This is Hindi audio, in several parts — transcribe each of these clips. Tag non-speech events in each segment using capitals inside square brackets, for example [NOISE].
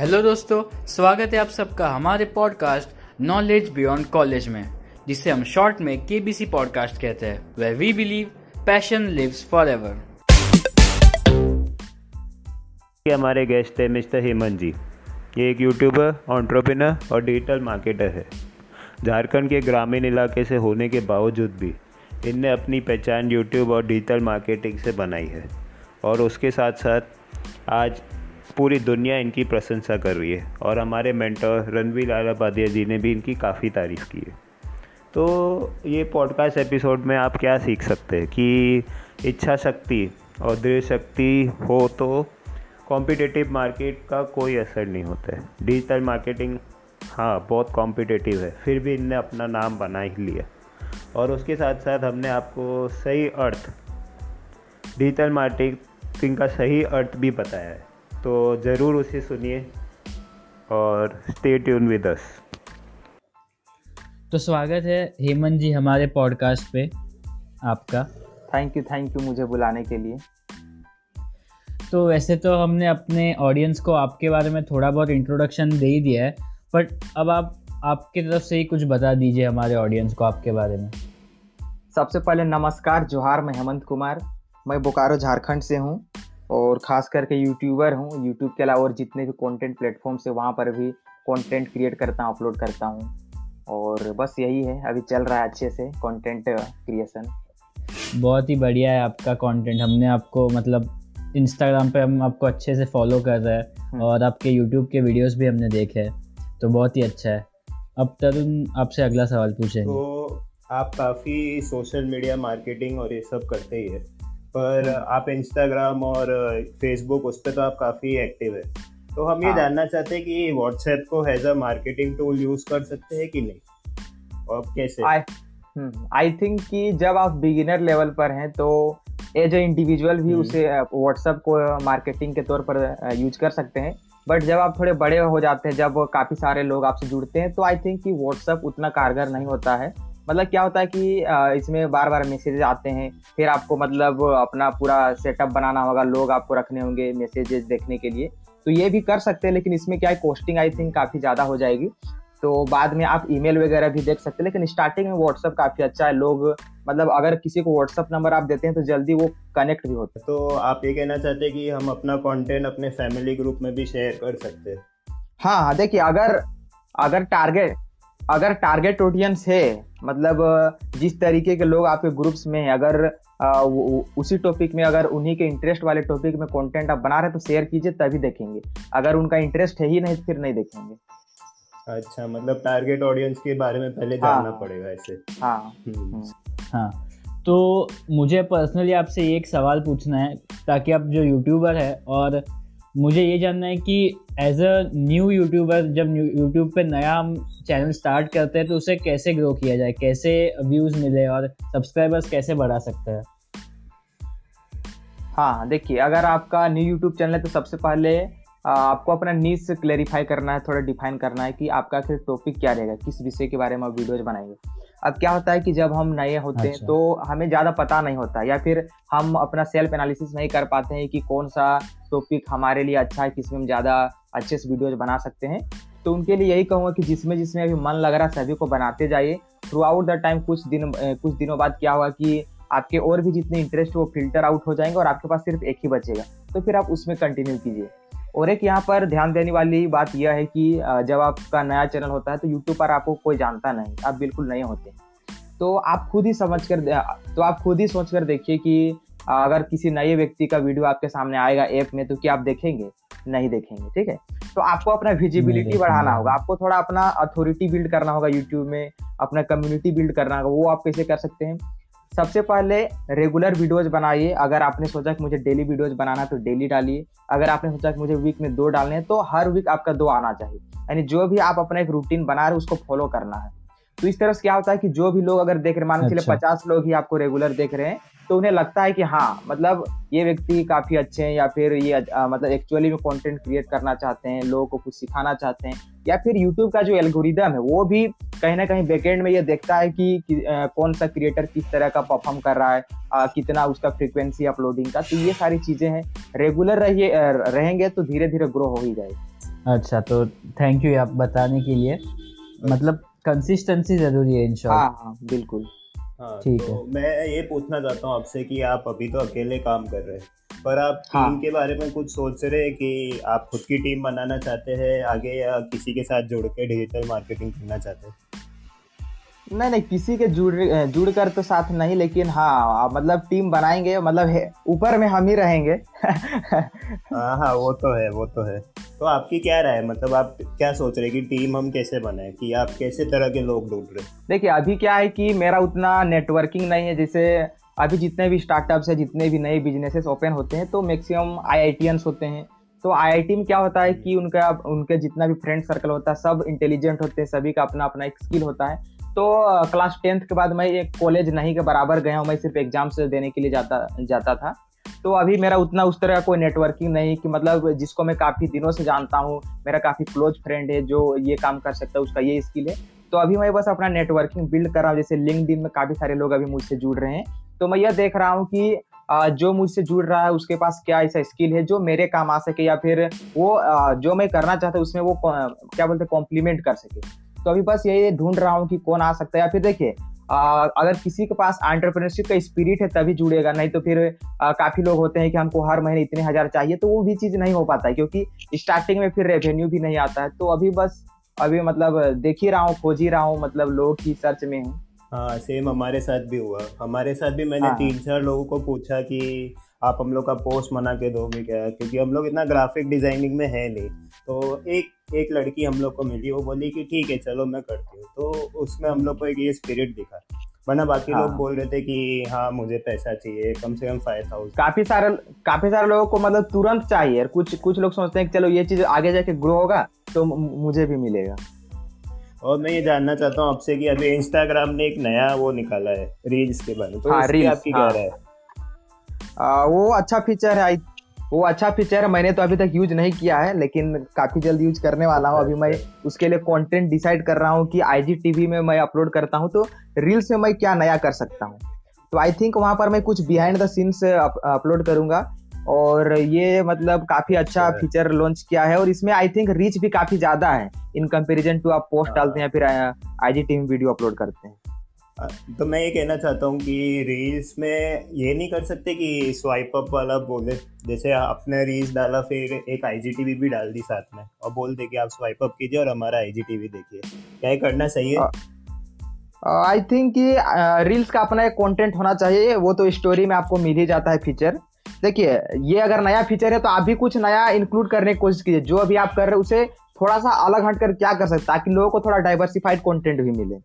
हेलो दोस्तों, स्वागत है आप सबका हमारे पॉडकास्ट नॉलेज बियॉन्ड कॉलेज में, जिसे हम शॉर्ट में केबीसी पॉडकास्ट कहते हैं वे we believe passion lives forever हमारे गेस्ट है मिस्टर हेमंत जी। ये एक यूट्यूबर ऑन्ट्रोपिनर और डिजिटल मार्केटर है। झारखंड के ग्रामीण इलाके से होने के बावजूद भी इनने अपनी पहचान यूट्यूब और डिजिटल मार्केटिंग से बनाई है। और उसके साथ साथ आज पूरी दुनिया इनकी प्रशंसा कर रही है और हमारे मेंटर रणवीर आलापादिया जी ने भी इनकी काफ़ी तारीफ़ की है। तो ये पॉडकास्ट एपिसोड में आप क्या सीख सकते हैं कि इच्छा शक्ति और दृढ़ शक्ति हो तो कॉम्पिटिटिव मार्केट का कोई असर नहीं होता है। डिजिटल मार्केटिंग हाँ बहुत कॉम्पिटिटिव है। फिर भी इनने अपना नाम बना ही लिया। और उसके साथ साथ हमने आपको सही अर्थ डिजिटल मार्केटिंग का सही अर्थ भी बताया है। तो ज़रूर उसे सुनिए और स्टे ट्यून विद अस तो स्वागत है हेमंत जी हमारे पॉडकास्ट पे आपका। थैंक यू थैंक यू मुझे बुलाने के लिए। तो वैसे तो हमने अपने ऑडियंस को आपके बारे में थोड़ा बहुत इंट्रोडक्शन दे ही दिया है बट अब आप आपकी तरफ़ से ही कुछ बता दीजिए हमारे ऑडियंस को आपके बारे में। सबसे पहले नमस्कार जोहार मैं हेमंत कुमार। मैं बोकारो झारखंड से हूँ। और ख़ास करके यूट्यूबर हूँ। यूट्यूब के अलावा और जितने भी कंटेंट प्लेटफॉर्म्स है वहाँ पर भी कंटेंट क्रिएट करता हूँ अपलोड करता हूँ। और बस यही है। अभी चल रहा है अच्छे से कंटेंट क्रिएशन बहुत ही बढ़िया है आपका कंटेंट हमने आपको मतलब इंस्टाग्राम पे हम आपको अच्छे से फॉलो कर रहे हैं हम्म। और आपके यूट्यूब के वीडियोस भी हमने देखे हैं। तो बहुत ही अच्छा है। अब तरुण आपसे अगला सवाल पूछे तो आप काफ़ी सोशल मीडिया मार्केटिंग और ये सब करते ही है। पर। आप इंस्टाग्राम और फेसबुक उस पर तो आप काफ़ी एक्टिव है तो हम ये हाँ। जानना चाहते हैं कि व्हाट्सएप को as a marketing tool use कर सकते हैं कि नहीं और कैसे आई थिंक हम्म, कि जब आप बिगिनर लेवल पर हैं तो एज ए इंडिविजुअल भी हम्म। उसे व्हाट्सएप को मार्केटिंग के तौर पर यूज़ कर सकते हैं बट जब आप थोड़े बड़े हो जाते हैं जब काफ़ी सारे लोग आपसे जुड़ते हैं तो आई थिंक कि व्हाट्सएप उतना कारगर नहीं होता है मतलब क्या होता है कि इसमें बार बार मैसेजेस आते हैं फिर आपको मतलब अपना पूरा सेटअप बनाना होगा लोग आपको रखने होंगे मैसेजेस देखने के लिए। तो ये भी कर सकते हैं लेकिन इसमें क्या है कॉस्टिंग आई थिंक काफ़ी ज़्यादा हो जाएगी। तो बाद में आप ईमेल वगैरह भी देख सकते हैं लेकिन स्टार्टिंग में व्हाट्सअप काफ़ी अच्छा है। लोग मतलब अगर किसी को व्हाट्सअप नंबर आप देते हैं तो जल्दी वो कनेक्ट भी होते हैं। तो आप ये कहना चाहते हैं कि हम अपना कंटेंट अपने फैमिली ग्रुप में भी शेयर कर सकते हैं? हाँ हाँ देखिए अगर अगर टारगेट अगर टारगेट ऑडियंस है मतलब जिस तरीके के लोग आपके ग्रुप्स में हैं अगर आ, उसी टॉपिक में अगर उन्हीं के इंटरेस्ट वाले टॉपिक में कंटेंट आप बना रहे हैं तो शेयर कीजिए तभी देखेंगे अगर उनका इंटरेस्ट है ही नहीं फिर नहीं देखेंगे अच्छा मतलब टारगेट ऑडियंस के बारे में पहले हाँ, जानना पड़ेगा ऐसे हाँ। हम्म। हाँ तो मुझे पर्सनली आपसे एक सवाल पूछना है ताकि आप जो यूट्यूबर है और मुझे ये जानना है कि एज अ न्यू यूट्यूबर जब यूट्यूब पे नया हम चैनल स्टार्ट करते हैं तो उसे कैसे ग्रो किया जाए? कैसे व्यूज़ मिले और सब्सक्राइबर्स कैसे बढ़ा सकते हैं? हाँ देखिए, अगर आपका न्यू यूट्यूब चैनल है तो सबसे पहले आपको अपना नीच क्लेरिफाई करना है, थोड़ा डिफाइन करना है कि आपका फिर टॉपिक क्या रहेगा, किस विषय के बारे में आप वीडियोज़ बनाएँगे। अब क्या होता है कि जब हम नए होते अच्छा। हैं तो हमें ज़्यादा पता नहीं होता या फिर हम अपना सेल्फ एनालिसिस नहीं कर पाते हैं कि कौन सा टॉपिक हमारे लिए अच्छा है किसमें हम ज़्यादा अच्छे से वीडियोज़ बना सकते हैं। तो उनके लिए यही कहूँगा कि जिसमें जिसमें अभी मन लग रहा है सभी को बनाते जाइए। थ्रू आउट द टाइम कुछ दिन कुछ दिनों बाद क्या हुआ कि आपके और भी जितने इंटरेस्ट वो फ़िल्टर आउट हो जाएँगे और आपके पास सिर्फ़ एक ही बचेगा। तो फिर आप उसमें कंटिन्यू कीजिए। और एक यहाँ पर ध्यान देने वाली बात यह है कि जब आपका नया चैनल होता है तो यूट्यूब पर आपको कोई जानता नहीं आप बिल्कुल नए होते। तो आप खुद ही समझ कर तो आप खुद ही सोच कर देखिए कि अगर किसी नए व्यक्ति का वीडियो आपके सामने आएगा ऐप में तो क्या आप देखेंगे? नहीं देखेंगे ठीक है? तो आपको अपना विजिबिलिटी बढ़ाना होगा आपको थोड़ा अपना अथॉरिटी बिल्ड करना होगा यूट्यूब में अपना कम्युनिटी बिल्ड करना होगा वो आप कैसे कर सकते हैं? सबसे पहले रेगुलर वीडियोज़ बनाइए। अगर आपने सोचा कि मुझे डेली वीडियोज़ बनाना है तो डेली डालिए। अगर आपने सोचा कि मुझे वीक में दो डालने हैं तो हर वीक आपका दो आना चाहिए। यानी जो भी आप अपना एक रूटीन बना रहे हैं उसको फॉलो करना है। तो इस तरह से क्या होता है कि जो भी लोग अगर देख रहे मान के लिए अच्छा। पचास लोग ही आपको रेगुलर देख रहे हैं तो उन्हें लगता है कि हाँ मतलब ये व्यक्ति काफ़ी अच्छे हैं या फिर ये आ, मतलब एक्चुअली में कंटेंट क्रिएट करना चाहते हैं लोगों को कुछ सिखाना चाहते हैं या फिर यूट्यूब का जो एल्गोरिदम है वो भी कहीं ना कहीं बैकेंड में ये देखता है कि, कि आ, कौन सा क्रिएटर किस तरह का परफॉर्म कर रहा है आ, कितना उसका फ्रिक्वेंसी अपलोडिंग का तो ये सारी चीज़ें हैं। रेगुलर रहिए रहेंगे तो धीरे धीरे ग्रो हो ही जाएगी। अच्छा तो थैंक यू आप बताने के लिए। मतलब कंसिस्टेंसी ज़रूरी है इन हाँ हाँ बिल्कुल। हाँ ठीक तो है। मैं ये पूछना चाहता हूँ आपसे कि आप अभी तो अकेले काम कर रहे हैं पर आप हाँ। टीम के बारे में कुछ सोच रहे हैं कि आप खुद की टीम बनाना चाहते हैं आगे या किसी के साथ जुड़ के डिजिटल मार्केटिंग करना चाहते हैं नहीं नहीं किसी के जुड़ जुड़ कर तो साथ नहीं लेकिन हाँ मतलब टीम बनाएँगे मतलब ऊपर में हम ही रहेंगे। [LAUGHS] हाँ हाँ वो तो है वो तो है। तो आपकी क्या राय मतलब आप क्या सोच रहे हैं कि टीम हम कैसे बनाए? कि आप कैसे तरह के लोग ढूंढ रहे देखिए अभी क्या है कि मेरा उतना नेटवर्किंग नहीं है जैसे अभी जितने भी स्टार्टअप्स है जितने भी नए बिजनेसेस ओपन होते हैं तो मैक्सिमम आई होते हैं। तो आईआईटी में क्या होता है कि उनका उनके जितना भी फ्रेंड सर्कल होता है सब इंटेलिजेंट होते हैं सभी का अपना अपना एक स्किल होता है। तो क्लास टेंथ के बाद मैं एक कॉलेज नहीं के बराबर गया हूँ, मैं सिर्फ़ एग्ज़ाम्स देने के लिए जाता जाता था। तो अभी मेरा उतना उस तरह का कोई नेटवर्किंग नहीं कि मतलब जिसको मैं काफ़ी दिनों से जानता हूँ, मेरा काफ़ी क्लोज फ्रेंड है जो ये काम कर सकता है उसका ये स्किल है। तो अभी मैं बस अपना नेटवर्किंग बिल्ड कर रहा हूँ, जैसे लिंकड में काफ़ी सारे लोग अभी मुझसे जुड़ रहे हैं। तो मैं यह देख रहा हूँ कि जो मुझसे जुड़ रहा है उसके पास क्या ऐसा स्किल है जो मेरे काम आ सके या फिर वो जो मैं करना चाहता हूँ उसमें वो क्या बोलते हैं कॉम्प्लीमेंट कर सके। तो अभी बस यही ढूंढ रहा हूँ कि कौन आ सकता है। या फिर देखिए अगर किसी के पास एंटरप्रेन्योरशिप का स्पिरिट है तभी जुड़ेगा नहीं तो फिर काफ़ी लोग होते हैं कि हमको हर महीने इतने हज़ार चाहिए तो वो भी चीज़ नहीं हो पाता है क्योंकि स्टार्टिंग में फिर रेवेन्यू भी नहीं आता है। तो अभी बस अभी मतलब देख ही रहा हूँ खोज ही रहा हूँ मतलब लोग की सर्च में हूँ। हाँ सेम हमारे साथ भी हुआ। हमारे साथ भी मैंने हाँ। तीन चार लोगों को पूछा कि आप हम लोग का पोस्ट बना के दोगे क्या? क्योंकि हम लोग इतना ग्राफिक डिज़ाइनिंग में है नहीं। तो एक एक लड़की हम लोग को मिली वो बोली कि ठीक है चलो मैं करती हूँ। तो उसमें हम लोग को एक ये स्पिरिट दिखा। वरना बाकी हाँ। लोग बोल रहे थे कि हाँ मुझे पैसा चाहिए कम से कम फाइव थाउज़ेंड काफ़ी सारे काफ़ी सारे लोगों को मतलब तुरंत चाहिए। कुछ कुछ लोग सोचते हैं कि चलो ये चीज़ आगे जाके ग्रो होगा तो मुझे भी मिलेगा। और मैं ये जानना चाहता हूँ आपसे कि अभी इंस्टाग्राम ने एक नया वो निकाला है रील्स के बारे में। तो हाँ, आपकी क्या हाँ। राय है? आ, वो अच्छा फीचर है आई वो अच्छा फीचर है मैंने तो अभी तक यूज़ नहीं किया है लेकिन काफ़ी जल्द यूज़ करने वाला हूँ। अभी मैं उसके लिए कंटेंट डिसाइड कर रहा हूँ कि आईजी टीवी में मैं अपलोड करता हूँ तो रील्स में मैं क्या नया कर सकता हूँ? तो आई थिंक वहाँ पर मैं कुछ बिहाइंड द सीन्स अपलोड करूँगा। और ये मतलब काफ़ी अच्छा अच्छा। फीचर लॉन्च किया है और इसमें आई थिंक रीच भी काफ़ी ज़्यादा है। इन कंपैरिजन टू आप पोस्ट हाँ। डालते हैं फिर आईजी टीवी वीडियो अपलोड करते हैं। तो मैं ये कहना चाहता हूँ कि रील्स में ये नहीं कर सकते कि स्वाइप अप वाला बोले जैसे आपने रील्स डाला, फिर एक आईजीटीवी भी डाल दी साथ में और बोल दे कि आप स्वाइप अप कीजिए और हमारा आईजीटीवी देखिए। क्या ये करना सही है। आई थिंक कि रील्स का अपना एक कंटेंट होना चाहिए, वो तो स्टोरी में आपको मिल ही जाता है फीचर देखिए, ये अगर नया फीचर है तो आप भी कुछ नया इंक्लूड करने की कोशिश कीजिए। जो अभी आप कर रहे हैं, उसे थोड़ा सा अलग हट कर क्या कर सकते ताकि लोगों को थोड़ा डाइवर्सिफाइड कंटेंट भी मिले।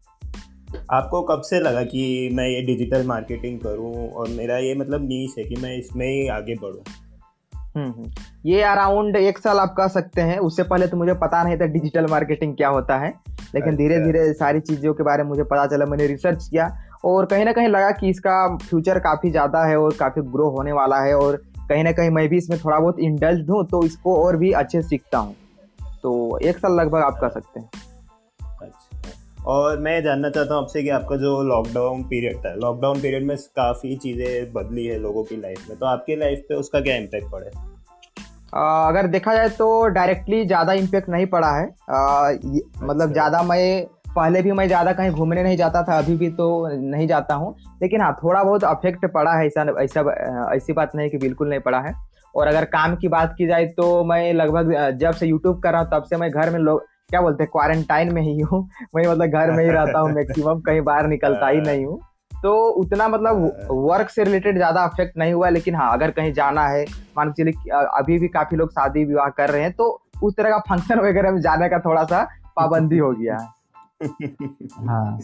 आपको कब से लगा कि मैं ये डिजिटल मार्केटिंग करूँ और मेरा ये मतलब नीच है कि मैं इसमें ही आगे बढ़ूँ हम्म हम्म। ये अराउंड एक साल आप कह सकते हैं उससे पहले तो मुझे पता नहीं था डिजिटल मार्केटिंग क्या होता है लेकिन अच्छा। धीरे धीरे सारी चीज़ों के बारे में मुझे पता चला मैंने रिसर्च किया और कहीं ना कहीं लगा कि इसका फ्यूचर काफ़ी ज़्यादा है और काफ़ी ग्रो होने वाला है और कहीं ना कहीं मैं भी इसमें थोड़ा बहुत इंडल्ज हूँ तो इसको और भी अच्छे सीखता हूँ तो एक साल लगभग आप कह सकते हैं और मैं जानना चाहता हूँ आपसे कि आपका जो लॉकडाउन पीरियड था लॉकडाउन पीरियड में काफ़ी चीज़ें बदली है लोगों की लाइफ में तो आपकी लाइफ पे उसका क्या इम्पैक्ट पड़ा है? आ, अगर देखा जाए तो डायरेक्टली ज़्यादा इम्पेक्ट नहीं पड़ा है। आ, ये- मतलब अच्छा। ज़्यादा मैं पहले भी मैं ज़्यादा कहीं घूमने नहीं जाता था अभी भी तो नहीं जाता हूँ। लेकिन हाँ थोड़ा बहुत अफेक्ट पड़ा है ऐसा ऐसा ऐसी बात नहीं कि बिल्कुल नहीं पड़ा है। और अगर काम की बात की जाए तो मैं लगभग जब से यूट्यूब कर रहा हूँ तब से मैं घर में लोग क्या बोलते हैं क्वारंटाइन में ही हूँ मैं मतलब घर में ही रहता हूँ मैक्सिमम कहीं बाहर निकलता ही नहीं हूँ। तो उतना मतलब वर्क से रिलेटेड ज़्यादा अफेक्ट नहीं हुआ लेकिन हाँ अगर कहीं जाना है मान के चलिए अभी भी काफ़ी लोग शादी विवाह कर रहे हैं तो उस तरह का फ़ंक्शन वगैरह में जाने का थोड़ा सा पाबंदी हो गया है। [LAUGHS] हाँ।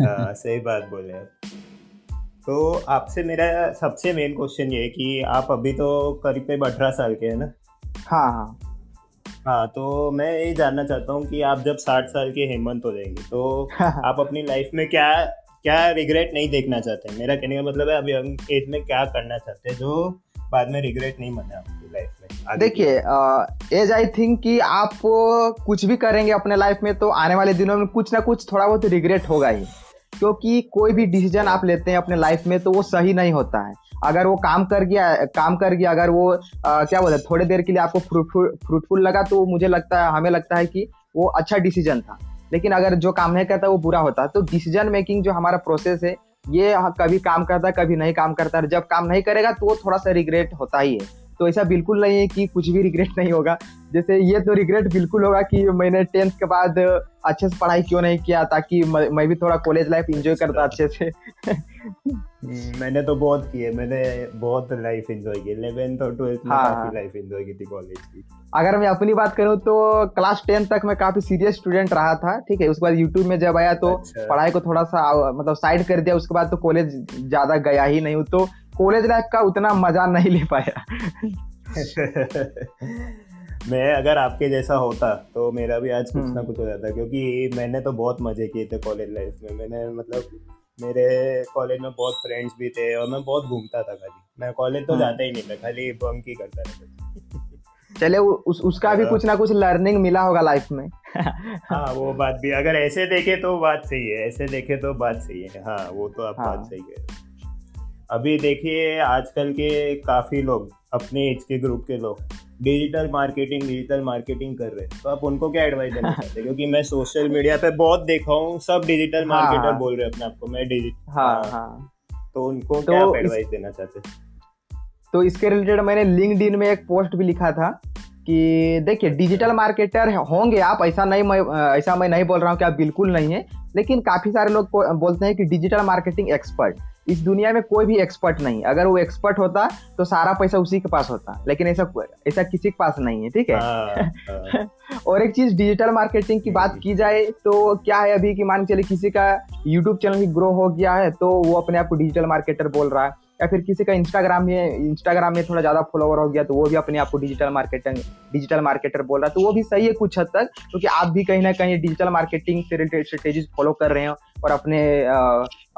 हाँ सही बात बोले आप। तो आपसे मेरा सबसे मेन क्वेश्चन ये है कि आप अभी तो करीब अठारह साल के हैं ना? हाँ हाँ। हाँ तो मैं ये जानना चाहता हूँ कि आप जब साठ साल के हेमंत हो जाएँगे तो [LAUGHS] आप अपनी लाइफ में क्या क्या रिग्रेट नहीं देखना चाहते? मेरा कहने का मतलब है अभी यंग एज में क्या करना चाहते हैं जो बाद में रिग्रेट नहीं बने आपकी लाइफ में? देखिए एज आई थिंक कि आप कुछ भी करेंगे अपने लाइफ में तो आने वाले दिनों में कुछ ना कुछ थोड़ा बहुत रिग्रेट होगा ही। क्योंकि कोई भी डिसीज़न आप लेते हैं अपने लाइफ में तो वो सही नहीं होता है। अगर वो काम कर गया काम कर गया अगर वो आ, क्या बोलते थोड़ी देर के लिए आपको फ्रूटफुल फ्रूटफुल लगा तो मुझे लगता है हमें लगता है कि वो अच्छा डिसीज़न था। लेकिन अगर जो काम नहीं करता वो बुरा होता। तो डिसीज़न मेकिंग जो हमारा प्रोसेस है ये कभी काम करता है कभी नहीं काम करता। है जब काम नहीं करेगा तो वो थोड़ा सा रिग्रेट होता ही है। तो ऐसा बिल्कुल नहीं है कि कुछ भी रिग्रेट नहीं होगा। जैसे ये तो रिग्रेट बिल्कुल होगा कि मैंने टेंथ के बाद अच्छे से पढ़ाई क्यों नहीं किया ताकि मैं भी थोड़ा कॉलेज लाइफ एंजॉय करता अच्छे से। हम्म, मैंने तो बहुत किए मैंने बहुत लाइफ एंजॉय की इलेवेंथ और ट्वेल्थ में हाँ, काफ़ी लाइफ एंजॉय की थी कॉलेज की। अगर मैं अपनी बात करूँ तो क्लास टेन तक मैं काफ़ी सीरियस स्टूडेंट रहा था ठीक है? उसके बाद यूट्यूब में जब आया तो अच्छा। पढ़ाई को थोड़ा सा मतलब साइड कर दिया उसके बाद तो कॉलेज ज़्यादा गया ही नहीं। तो कॉलेज लाइफ का उतना मज़ा नहीं ले पाया [LAUGHS] मैं अगर आपके जैसा होता तो मेरा भी आज कुछ ना हम्म। कुछ हो जाता क्योंकि मैंने तो बहुत मज़े किए थे कॉलेज लाइफ में मैंने मतलब मेरे कॉलेज में बहुत फ्रेंड्स भी थे और मैं बहुत घूमता था खाली मैं कॉलेज तो हम्म। जाता ही नहीं था खाली बंक ही करता रहता चले उस, उसका भी हाँ। कुछ ना कुछ लर्निंग मिला होगा लाइफ में हाँ वो बात भी अगर ऐसे देखे तो बात सही है ऐसे देखे तो बात सही है हाँ वो तो आप हाँ. बात सही है अभी देखिए आजकल के काफ़ी लोग अपने एज के ग्रुप के लोग डिजिटल मार्केटिंग डिजिटल मार्केटिंग कर रहे हैं। तो आप उनको क्या एडवाइस देना [LAUGHS] चाहते हैं? क्योंकि मैं सोशल मीडिया पे बहुत देखा हूँ सब डिजिटल मार्केटर हाँ, हाँ। बोल रहे हैं अपने आपको मैं डिजिटल हाँ, हाँ, हाँ. तो उनको तो क्या एडवाइस देना चाहते तो इसके रिलेटेड मैंने लिंक्डइन में एक पोस्ट भी लिखा था कि देखिए डिजिटल मार्केटर होंगे आप ऐसा नहीं मैं ऐसा मैं नहीं बोल रहा हूँ कि आप बिल्कुल नहीं है लेकिन काफ़ी सारे लोग बोलते हैं कि डिजिटल मार्केटिंग एक्सपर्ट इस दुनिया में कोई भी एक्सपर्ट नहीं अगर वो एक्सपर्ट होता तो सारा पैसा उसी के पास होता। लेकिन ऐसा ऐसा किसी के पास नहीं है ठीक है? हाँ। [LAUGHS] और एक चीज़ डिजिटल मार्केटिंग की बात की जाए तो क्या है अभी कि मान चले किसी का यूट्यूब चैनल भी ग्रो हो गया है तो वो अपने आप को डिजिटल मार्केटर बोल रहा है। या फिर किसी का इंस्टाग्राम में इंस्टाग्राम में थोड़ा ज़्यादा फॉलोवर हो गया तो वो भी अपने आप को डिजिटल मार्केटिंग डिजिटल मार्केटर बोल रहा है। तो वो भी सही है कुछ हद तक, क्योंकि आप भी कहीं ना कहीं डिजिटल मार्केटिंग से रिलेटेड स्ट्रेटेजीज फॉलो कर रहे हैं और अपने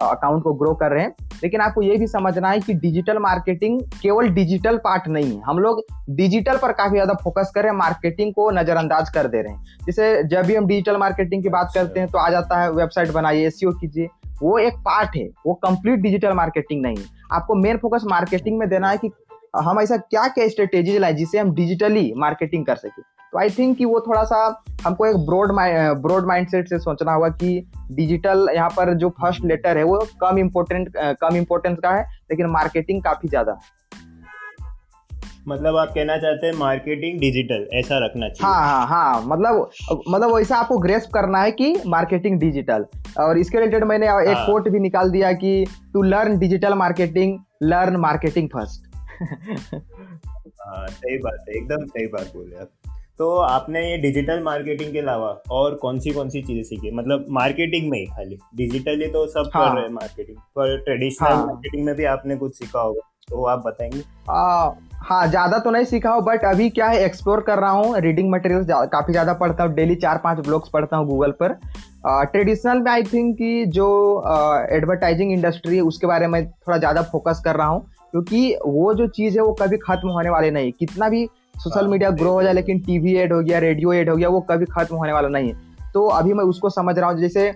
अकाउंट को ग्रो कर रहे हैं। लेकिन आपको ये भी समझना है कि डिजिटल मार्केटिंग केवल डिजिटल पार्ट नहीं है। हम लोग डिजिटल पर काफ़ी ज़्यादा फोकस कर रहे हैं मार्केटिंग को नजरअंदाज कर दे रहे हैं। जैसे जब भी हम डिजिटल मार्केटिंग की बात करते हैं तो आ जाता है वेबसाइट बनाइए एस कीजिए। वो एक पार्ट है, वो कंप्लीट डिजिटल मार्केटिंग नहीं है। आपको मेन फोकस मार्केटिंग में देना है कि हम ऐसा क्या क्या स्ट्रेटेजी लाए जिससे हम डिजिटली मार्केटिंग कर सके। तो आई थिंक कि वो थोड़ा सा हमको एक ब्रॉड ब्रॉड माइंडसेट से सोचना होगा कि डिजिटल यहाँ पर जो फ़र्स्ट लेटर है, वो कम इम्पोर्टेंट कम इम्पोर्टेंस का है, लेकिन मार्केटिंग काफ़ी ज़्यादा है। मतलब आप कहना चाहते हैं मार्केटिंग डिजिटल ऐसा रखना चाहिए। हाँ हाँ हाँ मतलब मतलब वैसा आपको ग्रेस करना है कि मार्केटिंग डिजिटल और इसके रिलेटेड मैंने एक हाँ. कोट भी निकाल दिया कि to learn digital marketing learn marketing first सही बात है एकदम सही बात बोले आप। तो आपने ये डिजिटल मार्केटिंग के अलावा और कौन सी कौन सी चीज़ें सीखी? मतलब मार्केटिंग में ही खाली। डिजिटली तो सब हाँ, कर रहे हैं मार्केटिंग पर ट्रेडिशनल हाँ, मार्केटिंग में भी आपने कुछ सीखा होगा। तो आप बताएँगे। आ, हाँ ज़्यादा तो नहीं सीखा हूँ बट अभी क्या है एक्सप्लोर कर रहा हूँ रीडिंग मटेरियल काफ़ी ज़्यादा पढ़ता हूँ डेली चार पाँच ब्लॉग्स पढ़ता हूँ गूगल पर। ट्रेडिशनल में आई थिंक कि जो एडवर्टाइजिंग इंडस्ट्री है उसके बारे में थोड़ा ज़्यादा फोकस कर रहा हूँ क्योंकि वो जो चीज़ है वो कभी खत्म होने वाले नहीं। कितना भी सोशल मीडिया ग्रो हो जाए लेकिन टीवी एड हो गया रेडियो एड हो गया वो कभी खत्म होने वाला नहीं है। तो अभी मैं उसको समझ रहा हूँ जैसे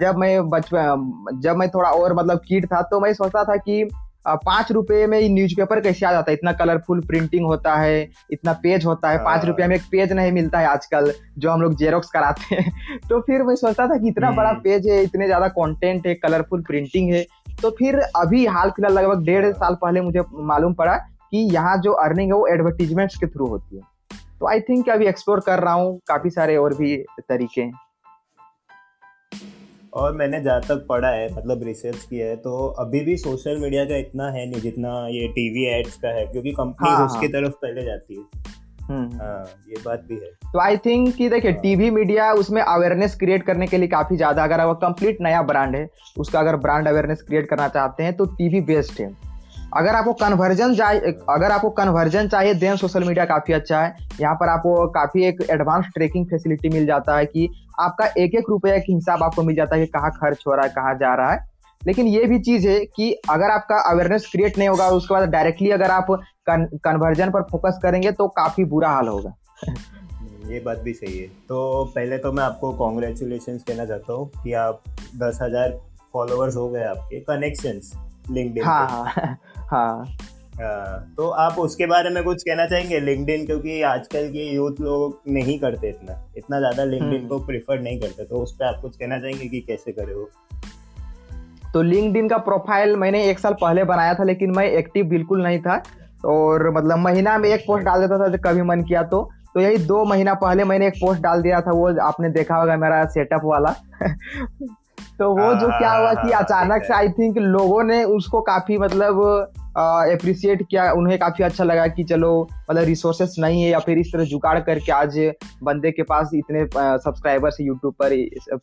जब मैं बचपन जब मैं थोड़ा और मतलब किड था तो मैं सोचता था कि पाँच रुपए में न्यूज़पेपर कैसे आ जाता है? इतना कलरफुल प्रिंटिंग होता है इतना पेज होता है पाँच रुपया में एक पेज नहीं मिलता है आजकल जो हम लोग जेरोक्स कराते हैं। [LAUGHS] तो फिर मैं सोचता था कि इतना बड़ा पेज हम्म। है इतने ज़्यादा कंटेंट है कलरफुल प्रिंटिंग है। तो फिर अभी हाल फ़िलहाल लगभग डेढ़ साल पहले मुझे मालूम पड़ा कि यहाँ जो अर्निंग है वो एडवर्टीजमेंट्स के थ्रू होती है। तो आई थिंक अभी एक्सप्लोर कर रहा हूँ काफ़ी सारे और भी तरीके हैं। और मैंने जहाँ तक पढ़ा है मतलब रिसर्च किया है तो अभी भी सोशल मीडिया का इतना है नहीं जितना ये टीवी एड्स का है क्योंकि कंपनी हाँ, उसकी हाँ. तरफ़ पहले जाती है हम्म। हाँ ये बात भी है तो आई थिंक कि देखिए टीवी हाँ। मीडिया उसमें अवेयरनेस क्रिएट करने के लिए काफ़ी ज़्यादा अगर वो कंप्लीट नया ब्रांड है उसका अगर ब्रांड अवेयरनेस क्रिएट करना चाहते हैं तो टीवी बेस्ट है अगर आपको कन्वर्जन चाहिए अगर आपको कन्वर्जन चाहिए देन सोशल मीडिया काफ़ी अच्छा है। यहाँ पर आपको काफ़ी एक एडवांस ट्रेकिंग फैसिलिटी मिल जाता है कि आपका एक एक रुपये का हिसाब आपको मिल जाता है कि कहाँ खर्च हो रहा है, कहाँ जा रहा है। लेकिन ये भी चीज़ है कि अगर आपका अवेयरनेस क्रिएट नहीं होगा, उसके बाद डायरेक्टली अगर आप कन्वर्जन पर फोकस करेंगे तो काफ़ी बुरा हाल होगा। ये बात भी सही है। तो पहले तो मैं आपको कॉन्ग्रेचुलेशन कहना चाहता हूँ कि आप दस हज़ार फॉलोअर्स हो गए आपके। कनेक्शंस लिंक्डइन हाँ हाँ [LAUGHS] हाँ। तो आप उसके बारे में कुछ कहना चाहेंगे लिंक्डइन? क्योंकि आजकल के यूथ लोग नहीं करते इतना। इतना ज़्यादा लिंक्डइन हम्म। को प्रिफर नहीं करते। तो उस पर आप कुछ कहना चाहेंगे कि कैसे करे वो? तो लिंक्डइन का प्रोफ़ाइल मैंने एक साल पहले बनाया था लेकिन मैं एक्टिव बिल्कुल नहीं था। और मतलब महीना में एक पोस्ट डाल देता था कभी मन किया तो। तो यही दो महीना पहले मैंने एक पोस्ट डाल दिया था वो आपने देखा होगा मेरा सेटअप वाला। [LAUGHS] तो वो जो क्या हुआ कि हाँ, अचानक से आई थिंक लोगों ने उसको काफ़ी मतलब अप्रिसिएट किया उन्हें काफ़ी अच्छा लगा कि चलो मतलब रिसोर्सेस नहीं है या फिर इस तरह जुगाड़ करके आज बंदे के पास इतने सब्सक्राइबर्स यूट्यूब पर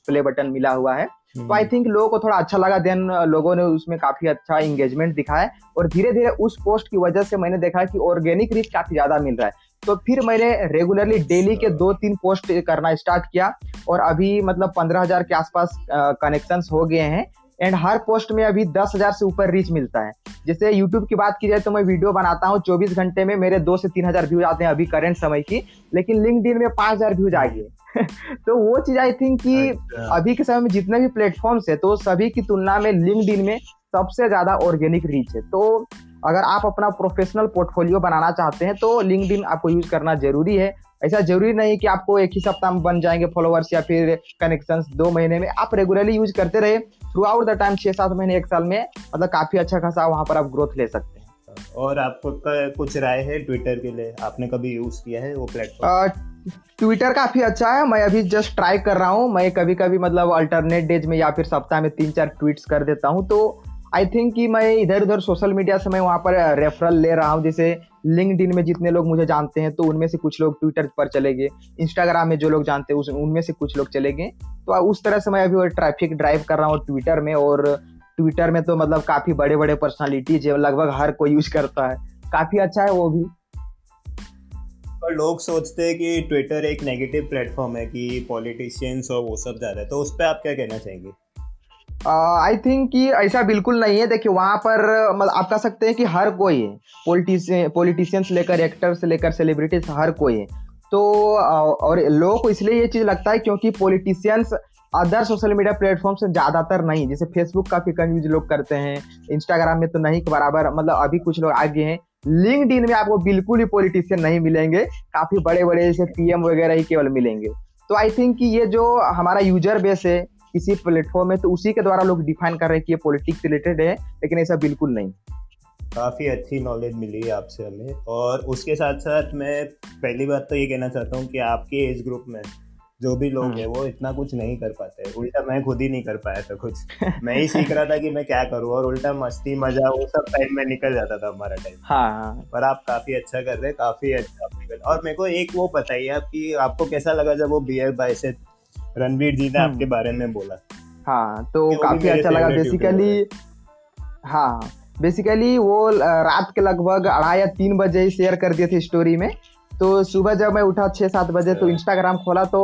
प्ले बटन मिला हुआ है। तो आई थिंक लोगों को थोड़ा अच्छा लगा देन लोगों ने उसमें काफ़ी अच्छा इंगेजमेंट दिखाया और धीरे धीरे उस पोस्ट की वजह से मैंने देखा कि ऑर्गेनिक रीच काफ़ी ज़्यादा मिल रहा है। तो फिर मैंने रेगुलरली डेली के दो तीन पोस्ट करना स्टार्ट किया और अभी मतलब पंद्रह हज़ार के आसपास कनेक्शन हो गए हैं। एंड हर पोस्ट में अभी दस हज़ार से ऊपर रीच मिलता है। जैसे यूट्यूब की बात की जाए तो मैं वीडियो बनाता हूँ चौबीस घंटे में मेरे दो से तीन हज़ार व्यूज़ आते हैं अभी करेंट समय की लेकिन लिंक में पाँच हज़ार व्यूज़ आ गए [LAUGHS] तो वो चीज़ आई थिंक कि अच्छा। अभी के समय में जितने भी प्लेटफॉर्म है तो सभी की तुलना में लिंक में सबसे ज़्यादा ऑर्गेनिक रीच है। तो अगर आप अपना प्रोफेशनल पोर्टफोलियो बनाना चाहते हैं तो लिंक आपको यूज़ करना ज़रूरी है। ऐसा ज़रूरी नहीं कि आपको एक ही सप्ताह में बन जाएँगे फॉलोअर्स या फिर कनेक्शन दो महीने में। आप रेगुलरली यूज़ करते रहे। थ्रू आउट द टाइम छह सात महीने एक साल में मतलब काफ़ी अच्छा खासा वहाँ पर आप ग्रोथ ले सकते हैं। और आपको कुछ राय है ट्विटर के लिए? आपने कभी यूज़ किया है वो प्लेटफॉर्म ट्विटर काफ़ी अच्छा है। मैं अभी जस्ट ट्राई कर रहा हूँ। मैं कभी कभी मतलब अल्टरनेट डेज़ में या फिर सप्ताह में तीन चार ट्वीट्स कर देता हूँ। तो आई थिंक कि मैं इधर उधर सोशल मीडिया से मैं वहाँ पर रेफरल ले रहा हूँ। जैसे लिंकड में जितने लोग मुझे जानते हैं तो उनमें से कुछ लोग ट्विटर पर चले गए। इंस्टाग्राम में जो लोग जानते हैं उनमें से कुछ लोग चले गए। तो उस तरह से मैं अभी ट्रैफ़िक ड्राइव कर रहा हूँ ट्विटर में और ट्विटर में तो मतलब काफ़ी बड़े बड़े पर्सनालिटी जो लगभग हर कोई यूज़ करता है। काफ़ी अच्छा है वो भी। और लोग सोचते हैं कि ट्विटर एक नेगेटिव प्लेटफॉर्म है कि पॉलिटिशियंस और वो सब ज़्यादा है। तो उस पर आप क्या कहना चाहेंगे? आई थिंक कि ऐसा बिल्कुल नहीं है। देखिए, वहाँ पर मतलब आप कह सकते हैं कि हर कोई है पॉलिटिशियन पॉलिटिशियंस लेकर एक्टर से लेकर सेलिब्रिटीज हर कोई। है तो और लोगों को इसलिए ये चीज़ लगता है क्योंकि politicians other social media platform से ज़्यादातर नहीं। जैसे फेसबुक काफ़ी फिकर यूज़ लोग करते हैं। इंस्टाग्राम में तो नहीं, बराबर मतलब अभी कुछ लोग आगे हैं। लिंक में आपको बिल्कुल ही पॉलिटिशियन नहीं मिलेंगे। काफ़ी बड़े बड़े जैसे पीएम वगैरह ही केवल मिलेंगे। तो आई थिंक कि ये जो हमारा यूज़र बेस है किसी प्लेटफॉर्म में तो उसी के द्वारा लोग डिफाइन कर रहे हैं कि ये पॉलिटिक्स रिलेटेड है लेकिन ऐसा बिल्कुल नहीं। काफ़ी अच्छी नॉलेज मिली आपसे हमें। और उसके साथ साथ मैं पहली बात तो ये कहना चाहता हूँ कि आपके एज ग्रुप में जो भी लोग हम्म। हैं वो इतना कुछ नहीं कर पाते उल्टा मैं खुद ही नहीं कर पाया था कुछ। [LAUGHS] मैं ही सीख रहा था कि मैं क्या करूँ और उल्टा मस्ती मज़ा वो सब टाइम में निकल जाता था हमारा टाइम हाँ, हाँ पर आप काफ़ी अच्छा कर रहे काफ़ी अच्छा और मेरे को एक वो बताइए आप कि आपको कैसा लगा जब वो बी बाय से रणवीर जी ने आपके हम्म। बारे में बोला। हाँ तो काफ़ी अच्छा लगा। बेसिकली हाँ। बेसिकली वो रात के लगभग अढ़ाई या तीन बजे ही शेयर कर दिए थे स्टोरी में। तो सुबह जब मैं उठा छह सात बजे तो इंस्टाग्राम अच्छा। खोला तो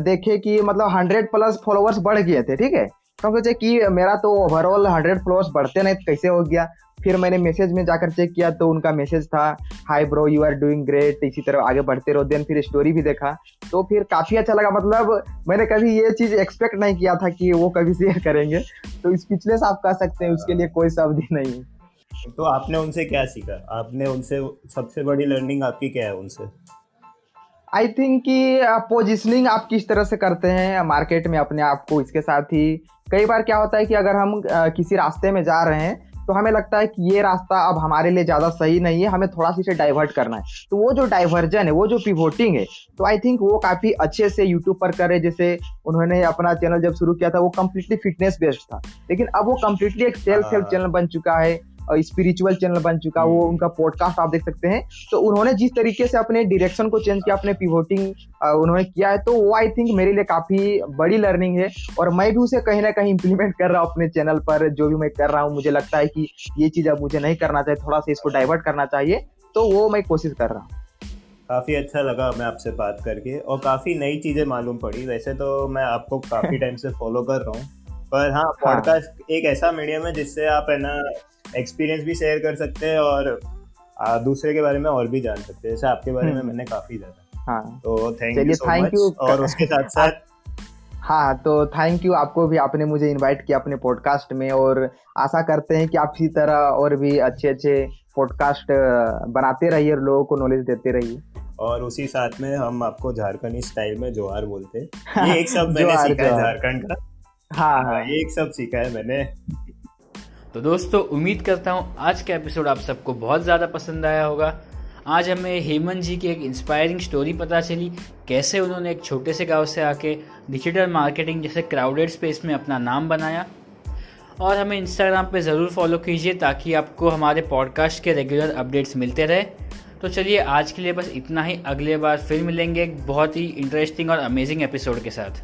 देखे कि मतलब हंड्रेड प्लस फॉलोअर्स बढ़ गए थे ठीक है? तो सोचे कि मेरा तो ओवरऑल हंड्रेड फॉलोअर्स बढ़ते नहीं तो कैसे हो गया? फिर मैंने मैसेज में जाकर चेक किया तो उनका मैसेज था hi bro you are doing great इसी तरह आगे बढ़ते रहो देन फिर स्टोरी भी देखा। तो फिर काफ़ी अच्छा लगा मतलब मैंने कभी ये चीज़ एक्सपेक्ट नहीं किया था कि वो कभी शेयर करेंगे। तो स्पीचलेस आप कह सकते हैं उसके लिए कोई शब्द ही नहीं तो आपने उनसे क्या सीखा? आपने उनसे सबसे बड़ी लर्निंग आपकी क्या है उनसे? आई थिंक कि पोजिशनिंग आप किस तरह से करते हैं मार्केट में अपने आप को इसके साथ ही। कई बार क्या होता है कि अगर हम किसी रास्ते में जा रहे हैं तो हमें लगता है कि ये रास्ता अब हमारे लिए ज़्यादा सही नहीं है हमें थोड़ा सा इसे डाइवर्ट करना है। तो वो जो डाइवर्जन है वो जो पिवोटिंग है तो आई थिंक वो काफ़ी अच्छे से यूट्यूब पर करे जैसे उन्होंने अपना चैनल जब शुरू किया था वो कम्प्लीटली फिटनेस बेस्ड था। लेकिन अब वो कम्प्लीटली एक सेल्फ हेल्प चैनल बन चुका है स्पिरिचुअल चैनल बन चुका वो हम्म। उनका पॉडकास्ट आप देख सकते हैं। तो उन्होंने जिस तरीके से अपने डायरेक्शन को चेंज किया अपने पिवोटिंग उन्होंने किया है तो वो आई थिंक मेरे लिए काफ़ी बड़ी लर्निंग है। और मैं भी उसे कहीं ना कहीं इंप्लीमेंट कर रहा हूँ अपने चैनल पर जो भी मैं कर रहा हूँ मुझे लगता है कि ये चीज़ अब मुझे नहीं करना चाहिए थोड़ा सा इसको डाइवर्ट करना चाहिए तो वो मैं कोशिश कर रहा हूँ। काफ़ी अच्छा लगा मैं आपसे बात करके और काफ़ी नई चीज़ें मालूम पड़ी। वैसे तो मैं आपको काफ़ी टाइम [LAUGHS] से फॉलो कर रहा हूँ। पर हाँ पॉडकास्ट हाँ. एक ऐसा मीडियम है जिससे आप है ना एक्सपीरियंस भी शेयर कर सकते हैं और दूसरे के बारे में और भी जान सकते हैं। जैसे आपके बारे में हम्म। मैंने काफ़ी ज़्यादा हाँ। तो थैंक यू सो मच और उसके साथ [LAUGHS] साथ। हाँ तो थैंक यू आपको भी आपने मुझे इनवाइट किया अपने पॉडकास्ट में और आशा करते हैं कि आप इसी तरह और भी अच्छे अच्छे पॉडकास्ट बनाते रहिए और लोगों को नॉलेज देते रहिए। और उसी साथ में हम आपको झारखंडी स्टाइल में जोहार बोलते हैं। [LAUGHS] ये एक शब्द मैंने सीखा है झारखंड का। हाँ हाँ ये शब्द सीखा है मैंने। तो दोस्तों, उम्मीद करता हूँ आज का एपिसोड आप सबको बहुत ज़्यादा पसंद आया होगा। आज हमें हेमंत जी की एक इंस्पायरिंग स्टोरी पता चली, कैसे उन्होंने एक छोटे से गाँव से आके डिजिटल मार्केटिंग जैसे क्राउडेड स्पेस में अपना नाम बनाया। और हमें इंस्टाग्राम पे ज़रूर फॉलो कीजिए ताकि आपको हमारे पॉडकास्ट के रेगुलर अपडेट्स मिलते रहे। तो चलिए, आज के लिए बस इतना ही। अगले बार फिर मिलेंगे एक बहुत ही इंटरेस्टिंग और अमेजिंग एपिसोड के साथ।